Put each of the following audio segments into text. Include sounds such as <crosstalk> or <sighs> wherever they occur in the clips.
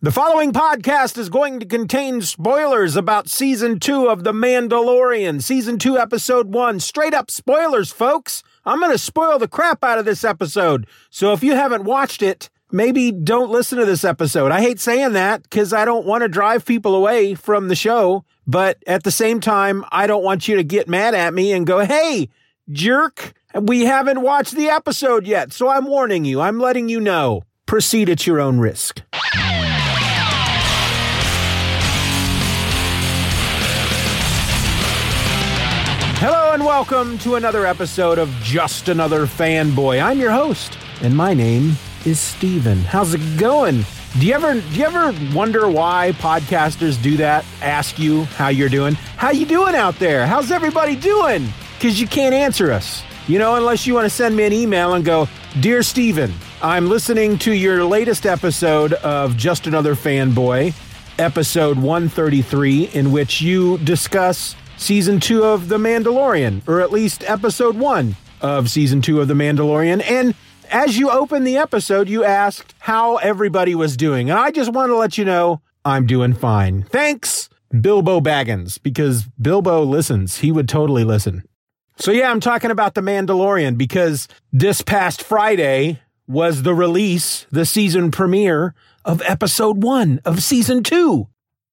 The following podcast is going to contain spoilers about season two of The Mandalorian, season two, episode one. Straight up spoilers, folks. I'm going to spoil the crap out of this episode. So if you haven't watched it, maybe don't listen to this episode. I hate saying that because I don't want to drive people away from the show. But at the same time, I don't want you to get mad at me and go, hey, jerk, we haven't watched the episode yet. So I'm warning you, I'm letting you know. Proceed at your own risk. And welcome to another episode of Just Another Fanboy. I'm your host, and my name is Steven. How's it going? Do you ever do you ever wonder why podcasters do that? Ask you how you're doing. How you doing out there? How's everybody doing? Because you can't answer us. You know, unless you want to send me an email and go, Dear Steven, I'm listening to your latest episode of Just Another Fanboy, episode 133, in which you discuss season two of The Mandalorian, or at least episode one of season two of The Mandalorian. And as you opened the episode, you asked how everybody was doing. And I just want to let you know I'm doing fine. Thanks, Bilbo Baggins, because Bilbo listens. He would totally listen. So, yeah, I'm talking about The Mandalorian because this past Friday was the release, the season premiere of episode one of season two.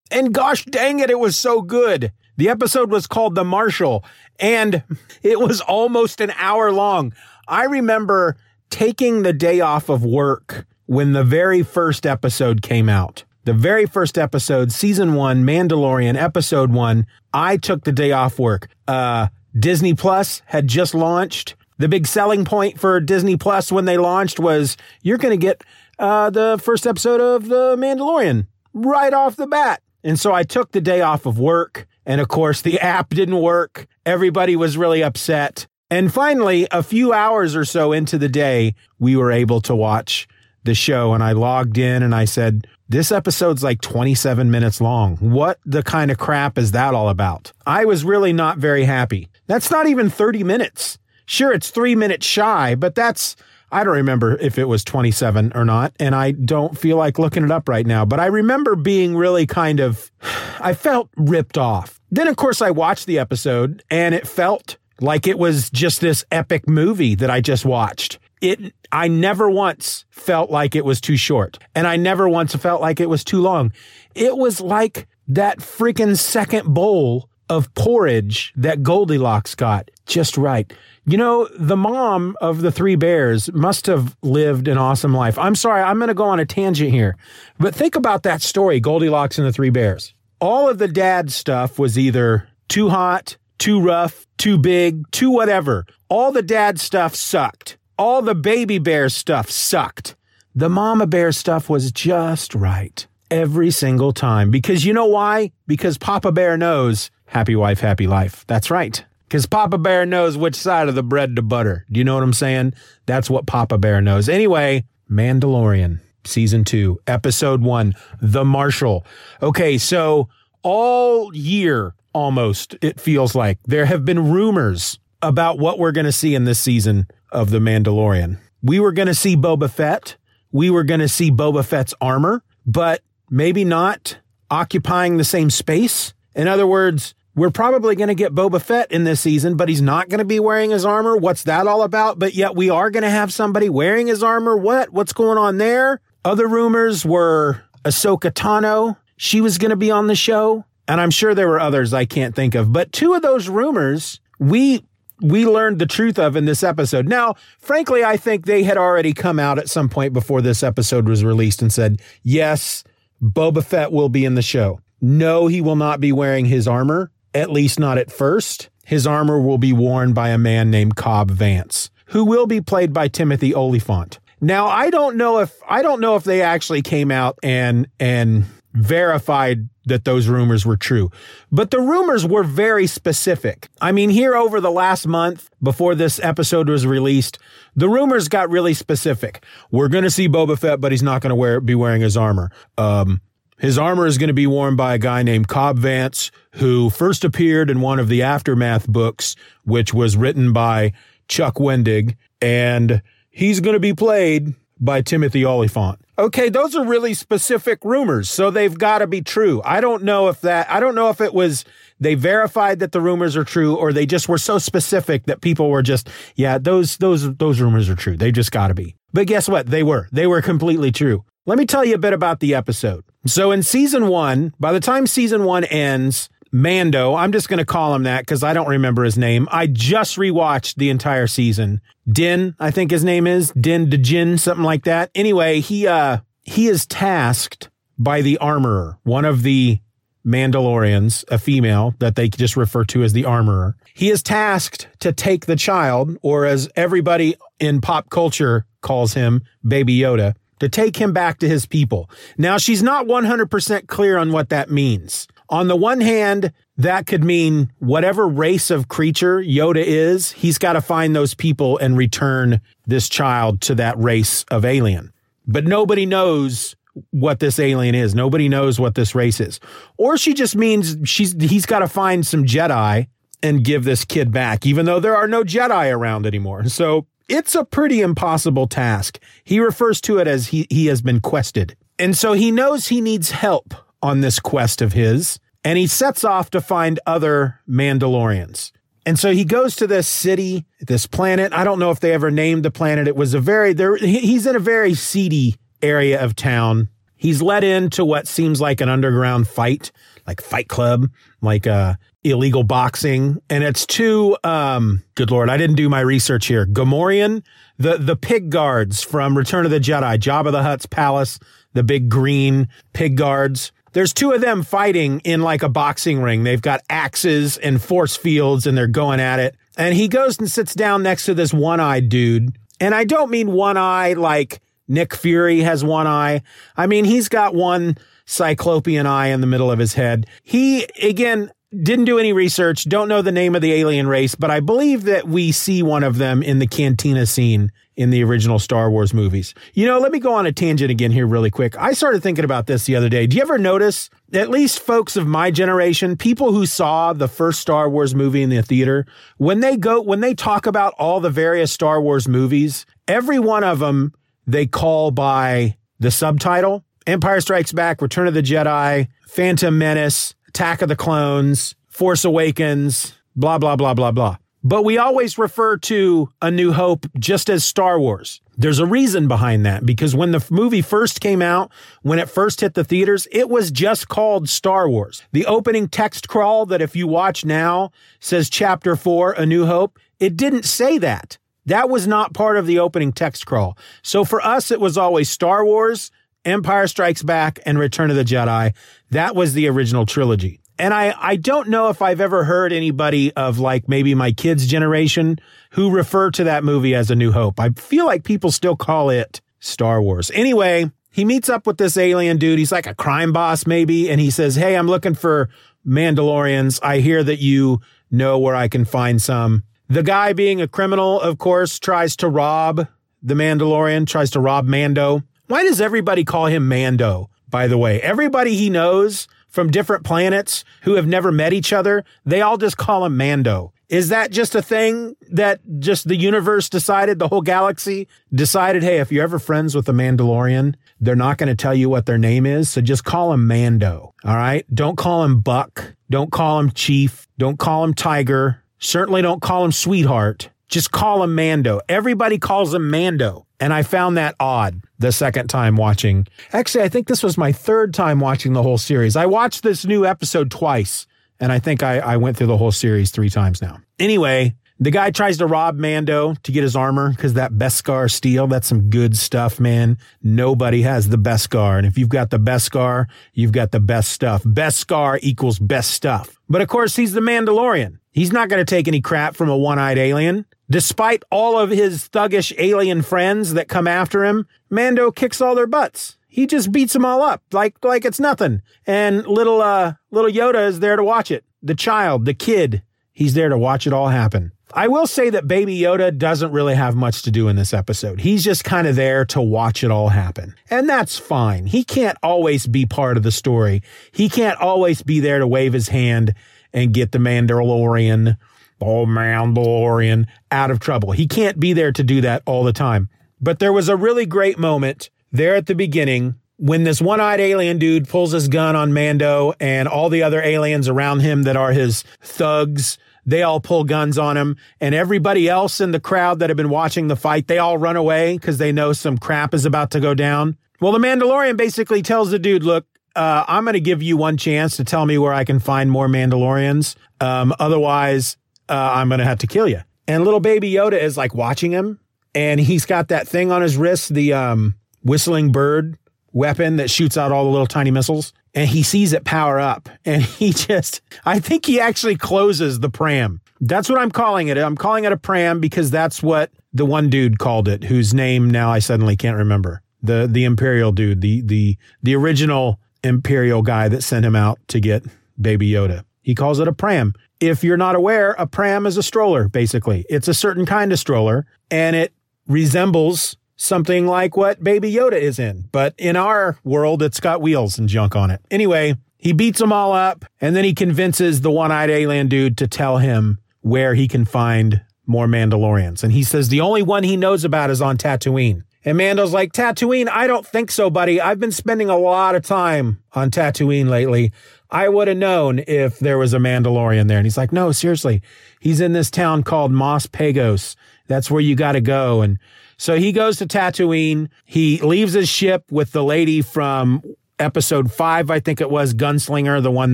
And gosh dang it, it was so good. The episode was called The Marshal and it was almost an hour long. I remember taking the day off of work when the very first episode came out. The very first episode, season one, Mandalorian, episode one, I took the day off work. Uh, Disney Plus had just launched. The big selling point for Disney Plus when they launched was you're going to get uh, the first episode of The Mandalorian right off the bat. And so I took the day off of work. And of course, the app didn't work. Everybody was really upset. And finally, a few hours or so into the day, we were able to watch the show. And I logged in and I said, this episode's like 27 minutes long. What the kind of crap is that all about? I was really not very happy. That's not even 30 minutes. Sure, it's three minutes shy, but that's, I don't remember if it was 27 or not. And I don't feel like looking it up right now, but I remember being really kind of, I felt ripped off. Then, of course, I watched the episode and it felt like it was just this epic movie that I just watched. It, I never once felt like it was too short and I never once felt like it was too long. It was like that freaking second bowl of porridge that Goldilocks got just right. You know, the mom of the three bears must have lived an awesome life. I'm sorry, I'm going to go on a tangent here, but think about that story Goldilocks and the three bears. All of the dad stuff was either too hot, too rough, too big, too whatever. All the dad stuff sucked. All the baby bear stuff sucked. The mama bear stuff was just right every single time. Because you know why? Because Papa Bear knows happy wife, happy life. That's right. Because Papa Bear knows which side of the bread to butter. Do you know what I'm saying? That's what Papa Bear knows. Anyway, Mandalorian, season two, episode one, The Marshal. Okay, so all year almost, it feels like there have been rumors about what we're going to see in this season of The Mandalorian. We were going to see Boba Fett. We were going to see Boba Fett's armor, but maybe not occupying the same space. In other words, we're probably going to get Boba Fett in this season, but he's not going to be wearing his armor. What's that all about? But yet we are going to have somebody wearing his armor. What? What's going on there? Other rumors were Ahsoka Tano. She was going to be on the show. And I'm sure there were others I can't think of, but two of those rumors we we learned the truth of in this episode. Now, frankly, I think they had already come out at some point before this episode was released and said, yes, Boba Fett will be in the show. No, he will not be wearing his armor, at least not at first. His armor will be worn by a man named Cobb Vanth, who will be played by Timothy Olyphant. Now, I don't know if I don't know if they actually came out and and verified that those rumors were true. But the rumors were very specific. I mean, here over the last month before this episode was released, the rumors got really specific. We're going to see Boba Fett, but he's not going to wear be wearing his armor. Um, his armor is going to be worn by a guy named Cobb Vanth, who first appeared in one of the Aftermath books, which was written by Chuck Wendig, and he's going to be played by Timothy Olyphant. Okay, those are really specific rumors, so they've got to be true. I don't know if that, I don't know if it was they verified that the rumors are true or they just were so specific that people were just, yeah, those, those, those rumors are true. They just got to be. But guess what? They were. They were completely true. Let me tell you a bit about the episode. So in season one, by the time season one ends, Mando, I'm just going to call him that because I don't remember his name. I just rewatched the entire season. Din, I think his name is Din Djarin, something like that. Anyway, he uh he is tasked by the armorer, one of the Mandalorians, a female that they just refer to as the armorer. He is tasked to take the child, or as everybody in pop culture calls him, Baby Yoda, to take him back to his people. Now, she's not 100% clear on what that means. On the one hand, that could mean whatever race of creature Yoda is, he's got to find those people and return this child to that race of alien. But nobody knows what this alien is. Nobody knows what this race is. Or she just means she's he's got to find some Jedi and give this kid back, even though there are no Jedi around anymore. So it's a pretty impossible task. He refers to it as he, he has been quested. And so he knows he needs help on this quest of his, and he sets off to find other Mandalorians. And so he goes to this city, this planet. I don't know if they ever named the planet. It was a very there. He's in a very seedy area of town. He's led into what seems like an underground fight, like Fight Club, like uh, illegal boxing, and it's two. Um, good lord, I didn't do my research here. Gamorrean, the the pig guards from Return of the Jedi, Jabba the Hutt's palace, the big green pig guards there's two of them fighting in like a boxing ring. They've got axes and force fields and they're going at it. And he goes and sits down next to this one eyed dude. And I don't mean one eye like Nick Fury has one eye. I mean, he's got one cyclopean eye in the middle of his head. He, again, didn't do any research, don't know the name of the alien race, but I believe that we see one of them in the cantina scene in the original Star Wars movies. You know, let me go on a tangent again here really quick. I started thinking about this the other day. Do you ever notice, at least folks of my generation, people who saw the first Star Wars movie in the theater, when they go, when they talk about all the various Star Wars movies, every one of them they call by the subtitle Empire Strikes Back, Return of the Jedi, Phantom Menace, Attack of the Clones, Force Awakens, blah, blah, blah, blah, blah. But we always refer to A New Hope just as Star Wars. There's a reason behind that because when the movie first came out, when it first hit the theaters, it was just called Star Wars. The opening text crawl that if you watch now says chapter four, A New Hope, it didn't say that. That was not part of the opening text crawl. So for us, it was always Star Wars, Empire Strikes Back, and Return of the Jedi. That was the original trilogy. And I, I don't know if I've ever heard anybody of like maybe my kids' generation who refer to that movie as A New Hope. I feel like people still call it Star Wars. Anyway, he meets up with this alien dude. He's like a crime boss, maybe. And he says, Hey, I'm looking for Mandalorians. I hear that you know where I can find some. The guy being a criminal, of course, tries to rob the Mandalorian, tries to rob Mando. Why does everybody call him Mando, by the way? Everybody he knows from different planets who have never met each other, they all just call him Mando. Is that just a thing that just the universe decided, the whole galaxy decided, hey, if you're ever friends with a Mandalorian, they're not going to tell you what their name is. So just call him Mando. All right. Don't call him Buck. Don't call him Chief. Don't call him Tiger. Certainly don't call him Sweetheart. Just call him Mando. Everybody calls him Mando. And I found that odd the second time watching. Actually, I think this was my third time watching the whole series. I watched this new episode twice, and I think I, I went through the whole series three times now. Anyway, the guy tries to rob Mando to get his armor because that Beskar steel, that's some good stuff, man. Nobody has the Beskar. And if you've got the Beskar, you've got the best stuff. Beskar equals best stuff. But of course, he's the Mandalorian. He's not going to take any crap from a one-eyed alien. Despite all of his thuggish alien friends that come after him, Mando kicks all their butts. He just beats them all up like like it's nothing. And little uh little Yoda is there to watch it. The child, the kid, he's there to watch it all happen. I will say that Baby Yoda doesn't really have much to do in this episode. He's just kind of there to watch it all happen. And that's fine. He can't always be part of the story. He can't always be there to wave his hand and get the Mandalorian, oh Mandalorian, out of trouble. He can't be there to do that all the time. But there was a really great moment there at the beginning when this one eyed alien dude pulls his gun on Mando and all the other aliens around him that are his thugs they all pull guns on him and everybody else in the crowd that have been watching the fight, they all run away because they know some crap is about to go down. Well, the Mandalorian basically tells the dude, look, uh, I'm going to give you one chance to tell me where I can find more Mandalorians. Um, otherwise, uh, I'm going to have to kill you. And little baby Yoda is like watching him and he's got that thing on his wrist, the, um, whistling bird weapon that shoots out all the little tiny missiles and he sees it power up and <laughs> he just, I think he actually closes the pram. That's what I'm calling it. I'm calling it a pram because that's what the one dude called it, whose name now I suddenly can't remember. The, the Imperial dude, the, the, the original Imperial guy that sent him out to get Baby Yoda. He calls it a pram. If you're not aware, a pram is a stroller, basically. It's a certain kind of stroller and it resembles something like what Baby Yoda is in. But in our world, it's got wheels and junk on it. Anyway, he beats them all up and then he convinces the one eyed alien dude to tell him where he can find more Mandalorians. And he says the only one he knows about is on Tatooine. And Mando's like, Tatooine? I don't think so, buddy. I've been spending a lot of time on Tatooine lately. I would have known if there was a Mandalorian there. And he's like, no, seriously. He's in this town called Mos Pegos. That's where you got to go. And so he goes to Tatooine. He leaves his ship with the lady from episode five, I think it was, Gunslinger, the one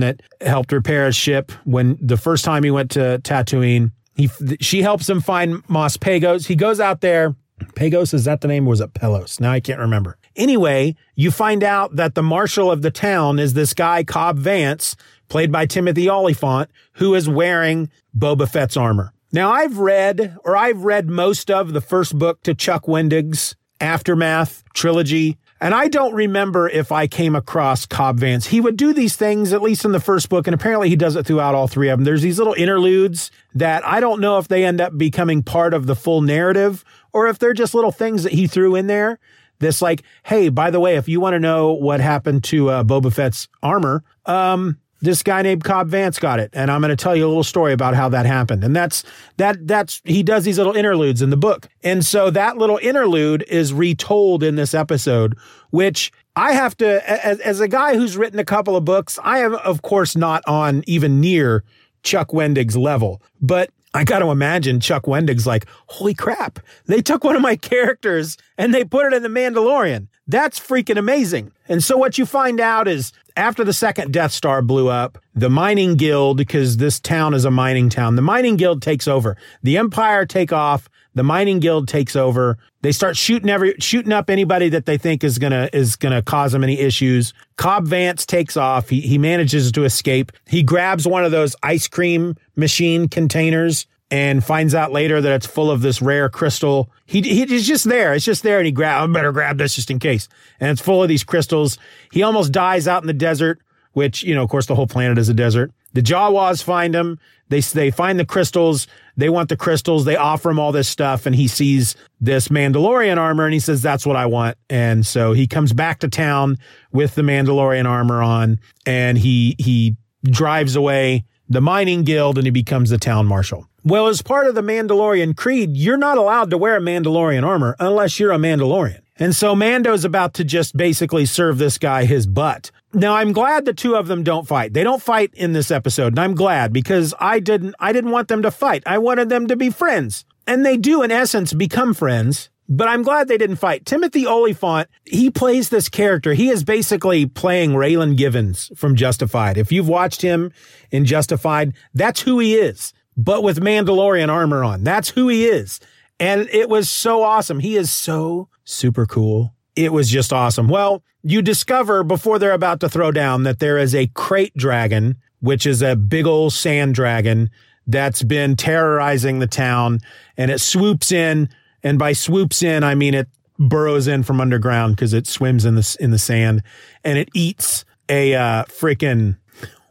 that helped repair his ship when the first time he went to Tatooine. He, she helps him find Mos Pegos. He goes out there. Pegos, is that the name was it Pelos? Now I can't remember. Anyway, you find out that the marshal of the town is this guy, Cobb Vanth, played by Timothy Olyphant, who is wearing Boba Fett's armor. Now, I've read, or I've read most of the first book to Chuck Wendig's Aftermath trilogy, and I don't remember if I came across Cobb Vance. He would do these things, at least in the first book, and apparently he does it throughout all three of them. There's these little interludes that I don't know if they end up becoming part of the full narrative or if they're just little things that he threw in there. This like, hey, by the way, if you want to know what happened to uh, Boba Fett's armor, um, this guy named Cobb Vanth got it, and I'm going to tell you a little story about how that happened. And that's that that's he does these little interludes in the book, and so that little interlude is retold in this episode, which I have to as, as a guy who's written a couple of books, I am of course not on even near Chuck Wendig's level, but I got to imagine Chuck Wendig's like, holy crap, they took one of my characters and they put it in The Mandalorian. That's freaking amazing. And so what you find out is after the second Death Star blew up, the mining guild, because this town is a mining town, the mining guild takes over. The Empire take off. The mining guild takes over. They start shooting every shooting up anybody that they think is gonna is gonna cause them any issues. Cobb Vanth takes off. He he manages to escape. He grabs one of those ice cream machine containers and finds out later that it's full of this rare crystal. He, he's just there. It's just there. And he grab, I better grab this just in case. And it's full of these crystals. He almost dies out in the desert, which, you know, of course, the whole planet is a desert. The Jawas find him. They, they find the crystals. They want the crystals. They offer him all this stuff. And he sees this Mandalorian armor and he says, that's what I want. And so he comes back to town with the Mandalorian armor on and he, he drives away the mining guild and he becomes the town marshal. Well, as part of the Mandalorian creed, you're not allowed to wear Mandalorian armor unless you're a Mandalorian. And so Mando's about to just basically serve this guy his butt. Now I'm glad the two of them don't fight. They don't fight in this episode, and I'm glad because I didn't I didn't want them to fight. I wanted them to be friends. and they do, in essence, become friends. But I'm glad they didn't fight. Timothy Olyphant, he plays this character. He is basically playing Raylan Givens from Justified. If you've watched him in Justified, that's who he is, but with Mandalorian armor on. That's who he is. And it was so awesome. He is so super cool. It was just awesome. Well, you discover before they're about to throw down that there is a krayt dragon, which is a big old sand dragon that's been terrorizing the town and it swoops in and by swoops in, I mean it burrows in from underground because it swims in the in the sand and it eats a uh, freaking.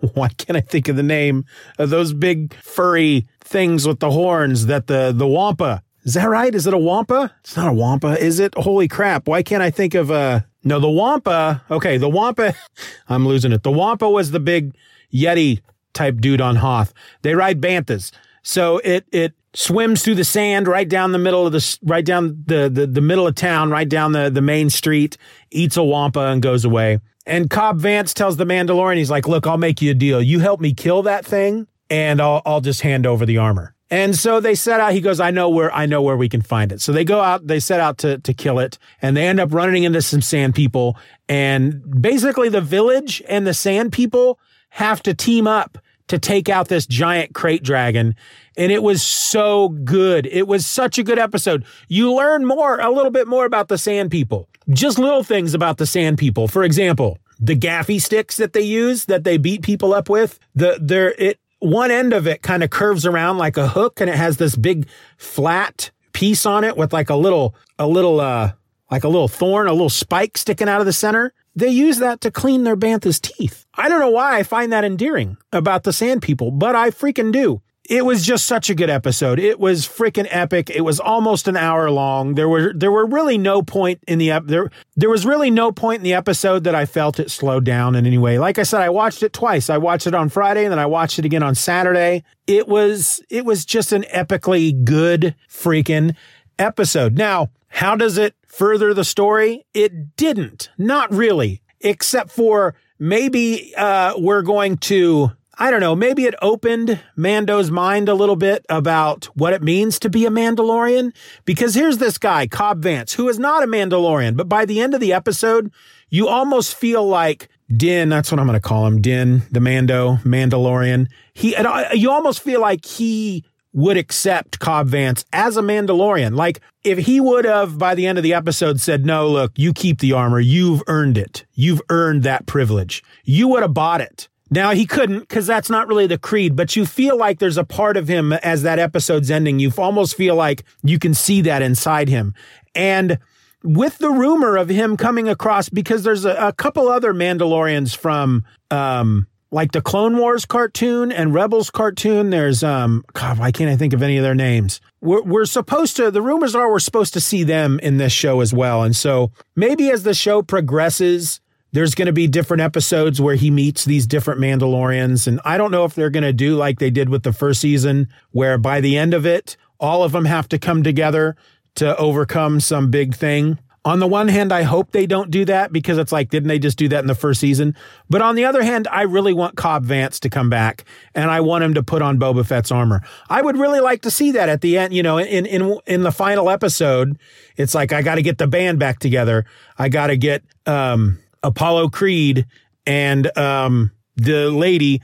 <laughs> Why can't I think of the name of those big furry things with the horns that the the wampa? Is that right? Is it a wampa? It's not a wampa, is it? Holy crap! Why can't I think of a no the wampa? Okay, the wampa. <laughs> I'm losing it. The wampa was the big yeti type dude on Hoth. They ride banthas. So it it swims through the sand right down the middle of the right down the, the, the middle of town, right down the, the main street, eats a wampa and goes away. And Cobb Vanth tells the Mandalorian, he's like, look, I'll make you a deal. You help me kill that thing and I'll, I'll just hand over the armor. And so they set out. He goes, I know where, I know where we can find it. So they go out, they set out to, to kill it and they end up running into some sand people. And basically the village and the sand people have to team up to take out this giant krayt dragon. And it was so good. It was such a good episode. You learn more, a little bit more about the sand people. Just little things about the sand people. For example, the gaffi sticks that they use that they beat people up with, the there it one end of it kind of curves around like a hook and it has this big flat piece on it with like a little a little uh like a little thorn, a little spike sticking out of the center. They use that to clean their bantha's teeth. I don't know why I find that endearing about the sand people, but I freaking do. It was just such a good episode. It was freaking epic. It was almost an hour long. There were there were really no point in the ep- there there was really no point in the episode that I felt it slowed down in any way. Like I said, I watched it twice. I watched it on Friday and then I watched it again on Saturday. It was it was just an epically good freaking episode. Now, how does it further the story? It didn't. Not really. Except for maybe uh, we're going to, I don't know, maybe it opened Mando's mind a little bit about what it means to be a Mandalorian. Because here's this guy, Cobb Vanth, who is not a Mandalorian, but by the end of the episode, you almost feel like Din, that's what I'm going to call him, Din, the Mando, Mandalorian. He, you almost feel like he would accept Cobb Vanth as a Mandalorian. Like if he would have by the end of the episode said, no, look, you keep the armor. You've earned it. You've earned that privilege. You would have bought it. Now he couldn't because that's not really the creed, but you feel like there's a part of him as that episode's ending. You almost feel like you can see that inside him. And with the rumor of him coming across, because there's a, a couple other Mandalorians from, um, like the Clone Wars cartoon and Rebels cartoon. There's um God, why can't I think of any of their names? We're we're supposed to the rumors are we're supposed to see them in this show as well. And so maybe as the show progresses, there's going to be different episodes where he meets these different Mandalorians. And I don't know if they're going to do like they did with the first season, where by the end of it, all of them have to come together to overcome some big thing. On the one hand, I hope they don't do that because it's like, didn't they just do that in the first season? But on the other hand, I really want Cobb Vanth to come back and I want him to put on Boba Fett's armor. I would really like to see that at the end, you know, in, in, in the final episode. It's like, I got to get the band back together. I got to get, um, Apollo Creed and, um, the lady.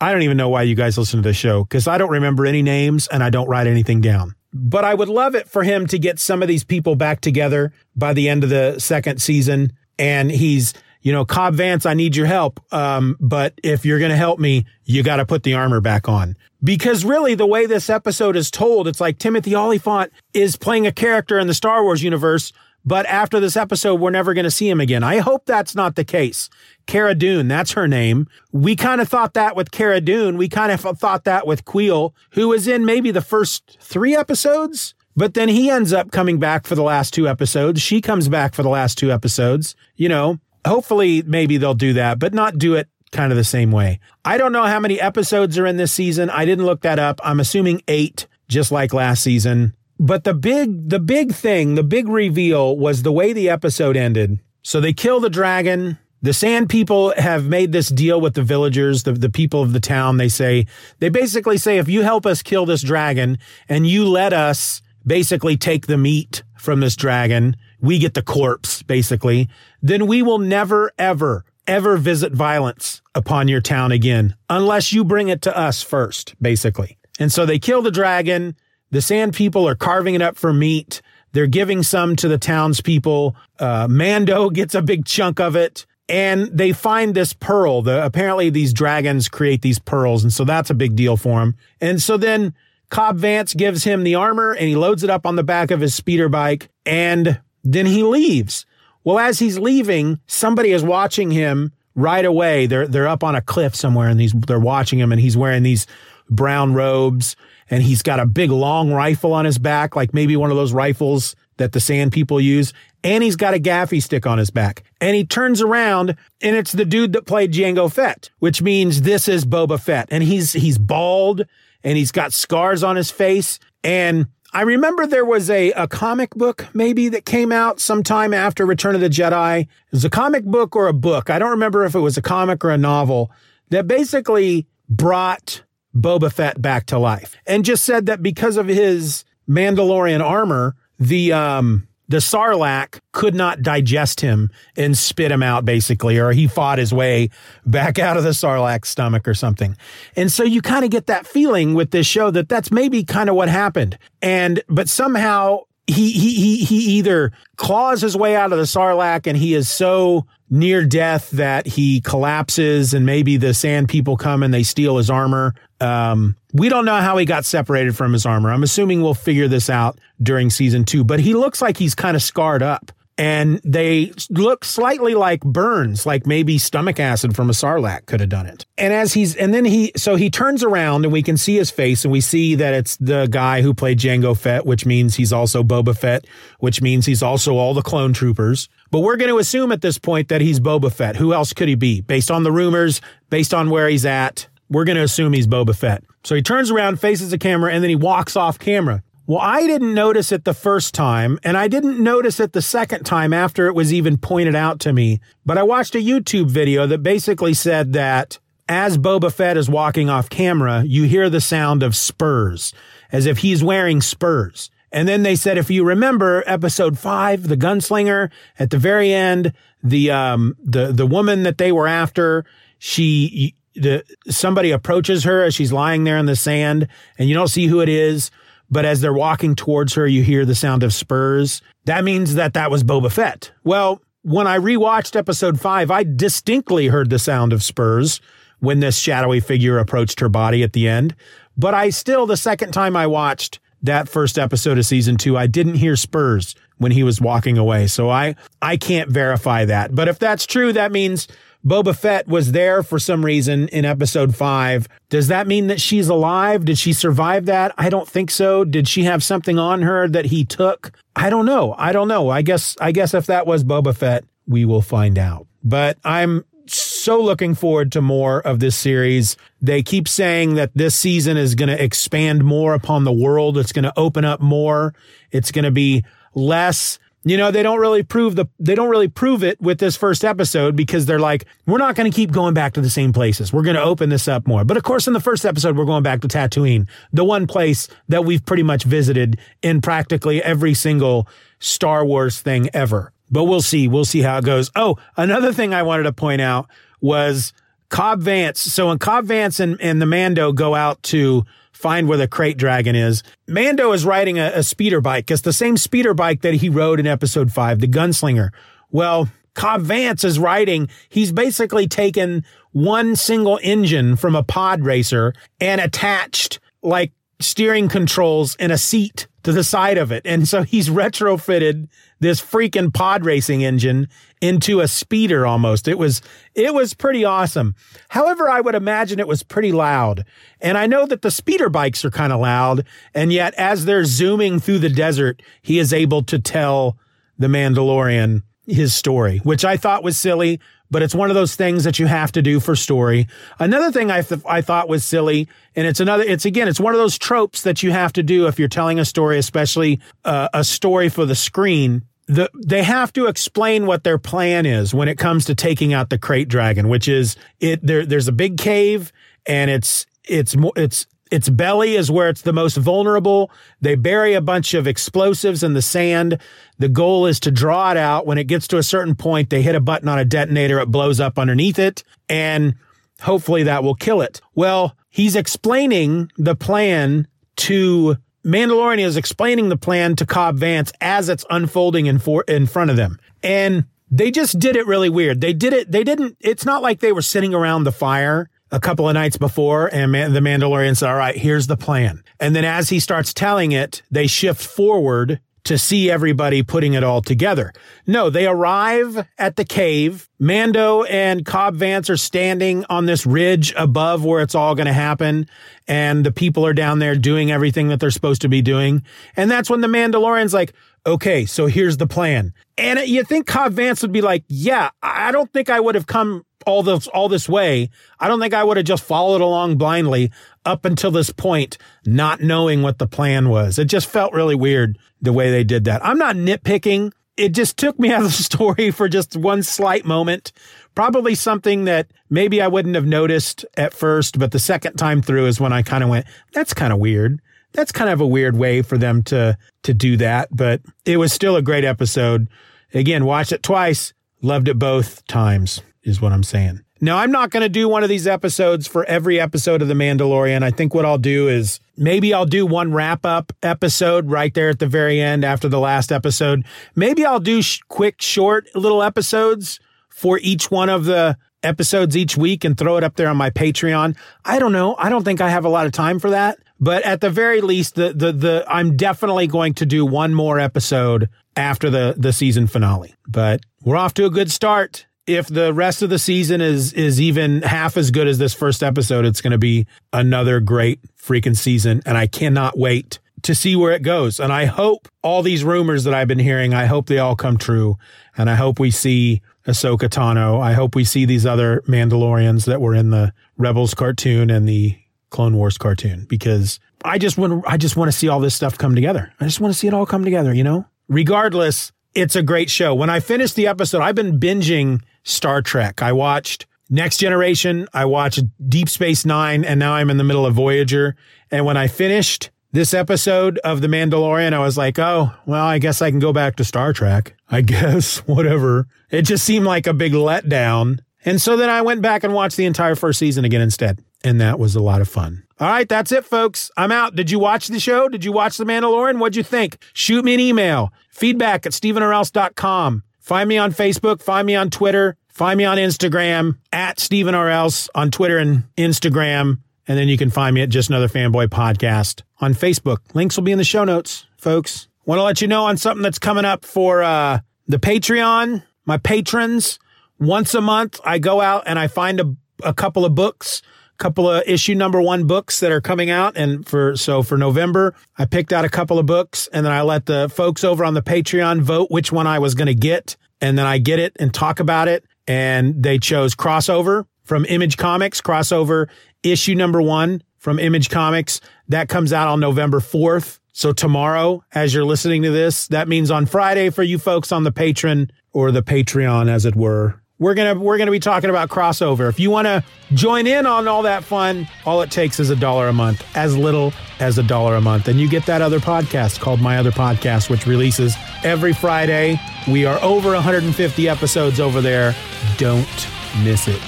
I don't even know why you guys listen to the show because I don't remember any names and I don't write anything down but I would love it for him to get some of these people back together by the end of the second season. And he's, you know, Cobb Vanth, I need your help. Um, but if you're going to help me, you got to put the armor back on. Because really, the way this episode is told, it's like Timothy Olyphant is playing a character in the Star Wars universe but after this episode, we're never going to see him again. I hope that's not the case. Cara Dune, that's her name. We kind of thought that with Cara Dune. We kind of thought that with Kuiil, who was in maybe the first three episodes, but then he ends up coming back for the last two episodes. She comes back for the last two episodes. You know, hopefully maybe they'll do that, but not do it kind of the same way. I don't know how many episodes are in this season. I didn't look that up. I'm assuming eight, just like last season. But the big, the big thing, the big reveal was the way the episode ended. So they kill the dragon. the sand people have made this deal with the villagers, the, the people of the town. They say, they basically say, if you help us kill this dragon and you let us basically take the meat from this dragon, we get the corpse, basically, then we will never, ever, ever visit violence upon your town again unless you bring it to us first, basically. And so they kill the dragon. The sand people are carving it up for meat. They're giving some to the townspeople. Uh, Mando <laughs> gets a big chunk of it. And they find this pearl. The, apparently these dragons create these pearls. And so that's a big deal for him. And so then Cobb Vanth gives him the armor and he loads it up on the back of his speeder bike and then he leaves. Well, as he's leaving, somebody is watching him right away. They're, they're up on a cliff somewhere and these, they're watching him and he's wearing these brown robes and he's got a big long rifle on his back, like maybe one of those rifles that the sand people use. And he's got a gaffi stick on his back. And he turns around and it's the dude that played Jango Fett, which means this is Boba Fett. And he's, he's bald and he's got scars on his face. And I remember there was a, a comic book maybe that came out sometime after Return of the Jedi. It was a comic book or a book. I don't remember if it was a comic or a novel that basically brought Boba Fett back to life and just said that because of his Mandalorian armor, the, um, the Sarlacc could not digest him and spit him out basically, or he fought his way back out of the Sarlacc's stomach or something. And so you kind of get that feeling with this show that that's maybe kind of what happened. And, but somehow he, he, he, he either claws his way out of the Sarlacc and he is so near death that he collapses and maybe the sand people come and they steal his armor. Um, we don't know how he got separated from his armor. I'm assuming we'll figure this out during season two, but he looks like he's kind of scarred up and they look slightly like burns, like maybe stomach acid from a sarlacc could have done it. And as he's, and then he, so he turns around and we can see his face and we see that it's the guy who played Jango Fett, which means he's also Boba Fett, which means he's also all the clone troopers. But we're going to assume at this point that he's Boba Fett. Who else could he be? Based on the rumors, based on where he's at, we're going to assume he's Boba Fett. So he turns around, faces the camera, and then he walks off camera. Well, I didn't notice it the first time, and I didn't notice it the second time after it was even pointed out to me. But I watched a YouTube video that basically said that as Boba Fett is walking off camera, you hear the sound of spurs, as if he's wearing spurs. And then they said, if you remember episode five, the gunslinger at the very end, the, um, the, the woman that they were after, she, the, somebody approaches her as she's lying there in the sand and you don't see who it is. But as they're walking towards her, you hear the sound of spurs. That means that that was Boba Fett. Well, when I rewatched episode five, I distinctly heard the sound of spurs when this shadowy figure approached her body at the end. But I still, the second time I watched that first episode of season two, I didn't hear spurs when he was walking away. So I, I can't verify that. But if that's true, that means Boba Fett was there for some reason in episode five. Does that mean that she's alive? Did she survive that? I don't think so. Did she have something on her that he took? I don't know. I don't know. I guess, I guess if that was Boba Fett, we will find out. But I'm so looking forward to more of this series. They keep saying that this season is going to expand more upon the world. It's going to open up more. It's going to be less you know, they don't really prove the, they don't really prove it with this first episode because they're like, we're not going to keep going back to the same places. We're going to open this up more. But of course, in the first episode, we're going back to Tatooine, the one place that we've pretty much visited in practically every single Star Wars thing ever. But we'll see. We'll see how it goes. Oh, another thing I wanted to point out was Cobb Vanth. So when Cobb Vanth and, and the Mando go out to find where the krayt dragon is. Mando is riding a, a speeder bike. It's the same speeder bike that he rode in episode five, the gunslinger. Well, Cobb Vanth is riding. He's basically taken one single engine from a pod racer and attached like steering controls and a seat to the side of it. And so he's retrofitted this freaking pod racing engine into a speeder almost. It was, it was pretty awesome. However, I would imagine it was pretty loud. And I know that the speeder bikes are kind of loud. And yet as they're zooming through the desert, he is able to tell the Mandalorian his story, which I thought was silly, but it's one of those things that you have to do for story. Another thing I, th- I thought was silly, and it's another, it's again, it's one of those tropes that you have to do if you're telling a story, especially uh, a story for the screen the they have to explain what their plan is when it comes to taking out the krayt dragon, which is it there there's a big cave and it's it's more, it's its belly is where it's the most vulnerable. They bury a bunch of explosives in the sand. The goal is to draw it out. When it gets to a certain point, they hit a button on a detonator. It blows up underneath it and hopefully that will kill it. Well, he's explaining the plan to Mandalorian is explaining the plan to Cobb Vanth as it's unfolding in for, in front of them. And they just did it really weird. They did it. They didn't, it's not like they were sitting around the fire a couple of nights before and man, the Mandalorian said, all right, here's the plan. And then as he starts telling it, they shift forward to see everybody putting it all together. No, they arrive at the cave. Mando and Cobb Vanth are standing on this ridge above where it's all going to happen. And the people are down there doing everything that they're supposed to be doing. And that's when the Mandalorian's like, okay, so here's the plan. And you think Cobb Vanth would be like, yeah, I don't think I would have come all this all this way. I don't think I would have just followed along blindly up until this point, not knowing what the plan was. It just felt really weird the way they did that. I'm not nitpicking. It just took me <laughs> out of the story for just one slight moment. Probably something that maybe I wouldn't have noticed at first, but the second time through is when I kind of went, that's kind of weird. That's kind of a weird way for them to to do that, but it was still a great episode. Again, watched it twice, loved it both times is what I'm saying. Now, I'm not going to do one of these episodes for every episode of The Mandalorian. I think what I'll do is maybe I'll do one wrap up episode right there at the very end after the last episode. Maybe I'll do sh- quick, short little episodes for each one of the episodes each week and throw it up there on my Patreon. I don't know. I don't think I have a lot of time for that. But at the very least, the, the, the, I'm definitely going to do one more episode after the, the season finale. But we're off to a good start if the rest of the season is is even half as good as this first episode, it's going to be another great freaking season, and I cannot wait to see where it goes. And I hope all these rumors that I've been hearing, I hope they all come true, and I hope we see Ahsoka Tano. I hope we see these other Mandalorians that were in the Rebels cartoon and the Clone Wars cartoon because I just want I just want to see all this stuff come together. I just want to see it all come together, you know? Regardless, it's a great show. When I finished the episode, I've been binging Star Trek. I watched Next Generation, I watched Deep Space Nine, and now I'm in the middle of Voyager. And when I finished this episode of The Mandalorian, I was like, oh, well, I guess I can go back to Star Trek. I <laughs> guess, whatever. It just seemed like a big letdown. And so then I went back and watched the entire first season again instead. And that was a lot of fun. All right, that's it, folks. I'm out. Did you watch the show? Did you watch The Mandalorian? What'd you think? Shoot me an email. Feedback at stephenorelse.com. Find me on Facebook, find me on Twitter, find me on Instagram at Stephen else on Twitter and Instagram. And then you can find me at Just Another Fanboy Podcast on Facebook. Links will be in the show notes, folks. Want to let you know on something that's coming up for uh, the Patreon, my patrons. Once a month, I go out and I find a, a couple of books couple of issue number one books that are coming out. And for, so for November, I picked out a couple of books and then I let the folks over on the Patreon vote which one I was going to get. And then I get it and talk about it. And they chose crossover from Image Comics, crossover issue number one from Image Comics. That comes out on November 4th. So tomorrow, as you're listening to this, that means on Friday for you folks on the patron or the Patreon, as it were, we're gonna we're gonna be talking about crossover. If you want to join in on all that fun, all it takes is a dollar a month, as little as a dollar a month, and you get that other podcast called My Other Podcast, which releases every Friday. We are over 150 episodes over there. Don't miss it,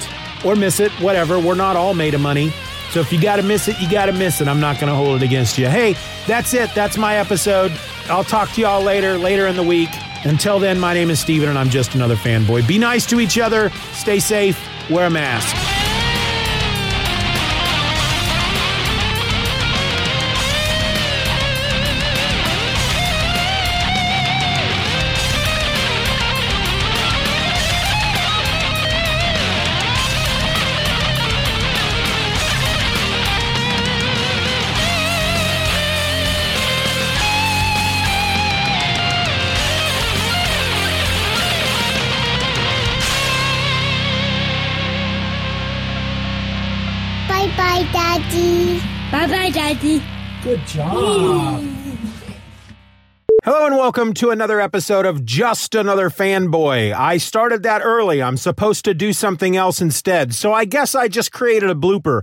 or miss it, whatever. We're not all made of money. So if you got to miss it, you got to miss it. I'm not going to hold it against you. Hey, that's it. That's my episode. I'll talk to y'all later, later in the week. Until then, my name is Steven and I'm just another fanboy. Be nice to each other, stay safe, wear a mask. Daddy. Bye bye, Daddy. Good job. Hello and welcome to another episode of Just Another Fanboy. I started that early. I'm supposed to do something else instead, so I guess I just created a blooper.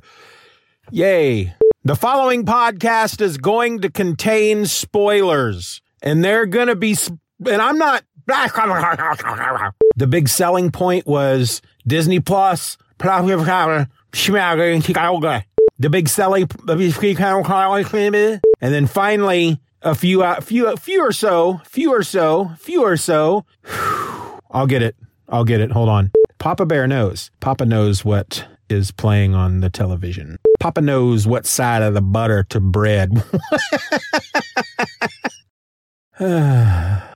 Yay. The following podcast is going to contain spoilers, and they're going to be, sp- and I'm not. <laughs> The big selling point was Disney Plus. The big selling, and then finally a few, uh, few, a few or so, few or so, few or so. <sighs> I'll get it. I'll get it. Hold on. Papa Bear knows. Papa knows what is playing on the television. Papa knows what side of the butter to bread. <laughs> <sighs> <sighs>